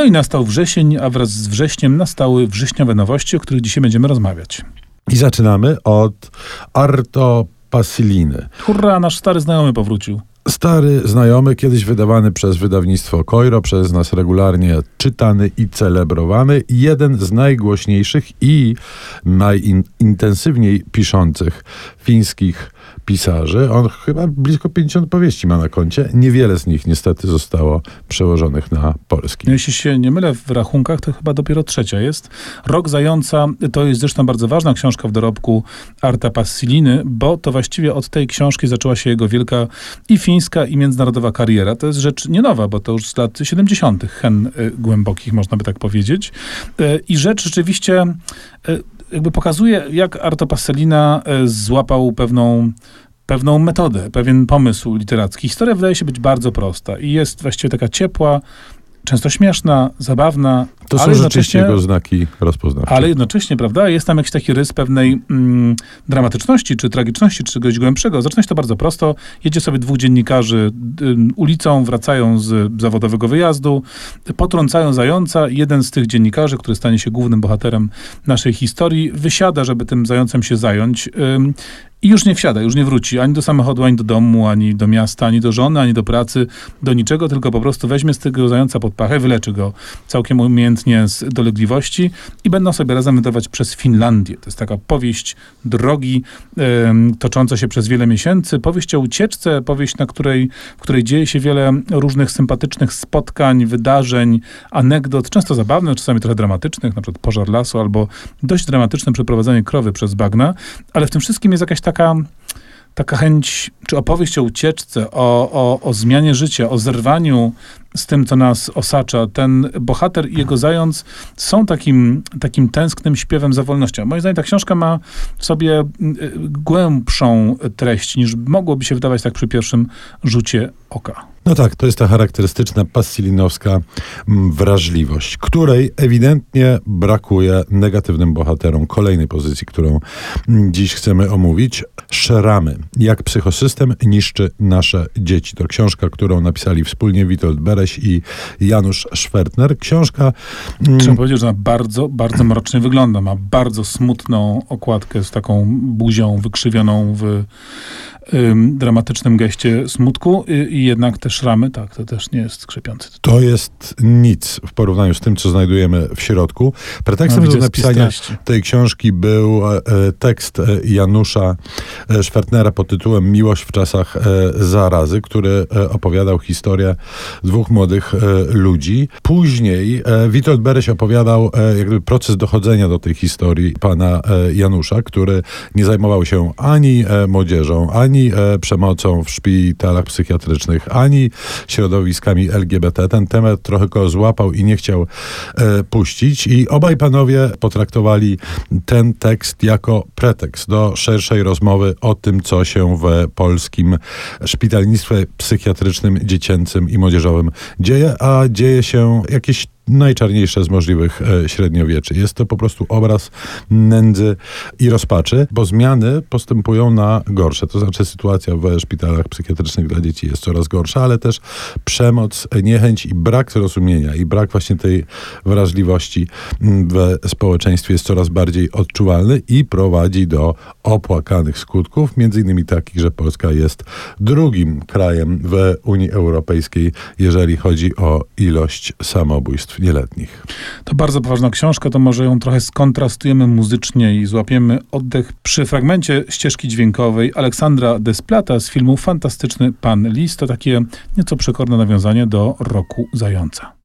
No i nastał wrzesień, a wraz z wrześniem nastały wrześniowe nowości, o których dzisiaj będziemy rozmawiać. I zaczynamy od Arto Pasiliny. Hurra, nasz stary znajomy powrócił. Stary znajomy, kiedyś wydawany przez wydawnictwo Koiro, przez nas regularnie czytany i celebrowany, jeden z najgłośniejszych i najintensywniej piszących fińskich pisarzy. On chyba blisko 50 powieści ma na koncie. Niewiele z nich niestety zostało przełożonych na polski. No, jeśli się nie mylę w rachunkach, to chyba dopiero trzecia jest. Rok Zająca to jest zresztą bardzo ważna książka w dorobku Arta Passiliny, bo to właściwie od tej książki zaczęła się jego wielka i fińska, i międzynarodowa kariera. To jest rzecz nie nowa, bo to już z lat 70. hen y, głębokich, można by tak powiedzieć. Y, I rzecz rzeczywiście y, jakby pokazuje, jak Arto Passelina złapał pewną pewną metodę, pewien pomysł literacki. Historia wydaje się być bardzo prosta i jest właściwie taka ciepła, często śmieszna, zabawna. To są rzeczywiście jego znaki rozpoznawcze. Ale jednocześnie, prawda, jest tam jakiś taki rys pewnej mm, dramatyczności, czy tragiczności, czy czegoś głębszego. Zaczyna się to bardzo prosto. Jedzie sobie dwóch dziennikarzy y, ulicą, wracają z zawodowego wyjazdu, potrącają zająca. Jeden z tych dziennikarzy, który stanie się głównym bohaterem naszej historii, wysiada, żeby tym zającem się zająć. Y, i już nie wsiada, już nie wróci ani do samochodu, ani do domu, ani do miasta, ani do żony, ani do pracy, do niczego, tylko po prostu weźmie z tego zająca pod pachę, wyleczy go całkiem umiejętnie z dolegliwości i będą sobie razem wędrować przez Finlandię. To jest taka powieść drogi, tocząca się przez wiele miesięcy, powieść o ucieczce, powieść, na której, w której dzieje się wiele różnych sympatycznych spotkań, wydarzeń, anegdot, często zabawnych, czasami trochę dramatycznych, na przykład pożar lasu, albo dość dramatyczne przeprowadzenie krowy przez bagna, ale w tym wszystkim jest jakaś taka, taka chęć, czy opowieść o ucieczce, o, o, o zmianie życia, o zerwaniu z tym, co nas osacza. Ten bohater i jego zając są takim, takim tęsknym śpiewem za wolnością. Moim zdaniem ta książka ma w sobie głębszą treść, niż mogłoby się wydawać tak przy pierwszym rzucie oka. No tak, to jest ta charakterystyczna passilinowska mm, wrażliwość, której ewidentnie brakuje negatywnym bohaterom kolejnej pozycji, którą mm, dziś chcemy omówić. Szeramy, jak psychosystem niszczy nasze dzieci. To książka, którą napisali wspólnie Witold Bereś i Janusz Szwertner. Książka... Mm, Trzeba powiedzieć, że ona bardzo, bardzo mrocznie wygląda. Ma bardzo smutną okładkę z taką buzią wykrzywioną w dramatycznym geście smutku i jednak te szramy, tak, to też nie jest skrzepiący. To jest nic w porównaniu z tym, co znajdujemy w środku. Pretekstem no, do napisania tej książki był e, tekst e, Janusza e, Szwertnera pod tytułem Miłość w czasach zarazy, który opowiadał historię dwóch młodych ludzi. Później Witold Bereś opowiadał jakby proces dochodzenia do tej historii pana Janusza, który nie zajmował się ani młodzieżą, ani ani e, przemocą w szpitalach psychiatrycznych, ani środowiskami LGBT. Ten temat trochę go złapał i nie chciał e, puścić. I obaj panowie potraktowali ten tekst jako pretekst do szerszej rozmowy o tym, co się w polskim szpitalnictwie psychiatrycznym, dziecięcym i młodzieżowym dzieje, a dzieje się jakieś najczarniejsze z możliwych e, średniowieczy. Jest to po prostu obraz nędzy i rozpaczy, bo zmiany postępują na gorsze. To znaczy sytuacja w szpitalach psychiatrycznych dla dzieci jest coraz gorsza, ale też przemoc, niechęć i brak zrozumienia i brak właśnie tej wrażliwości w społeczeństwie jest coraz bardziej odczuwalny i prowadzi do opłakanych skutków, między innymi takich, że Polska jest drugim krajem w Unii Europejskiej, jeżeli chodzi o ilość samobójstw nieletnich. To bardzo poważna książka, to może ją trochę skontrastujemy muzycznie i złapiemy oddech przy fragmencie ścieżki dźwiękowej Aleksandra Desplata z filmu Fantastyczny Pan Lis. To takie nieco przekorne nawiązanie do roku Zająca.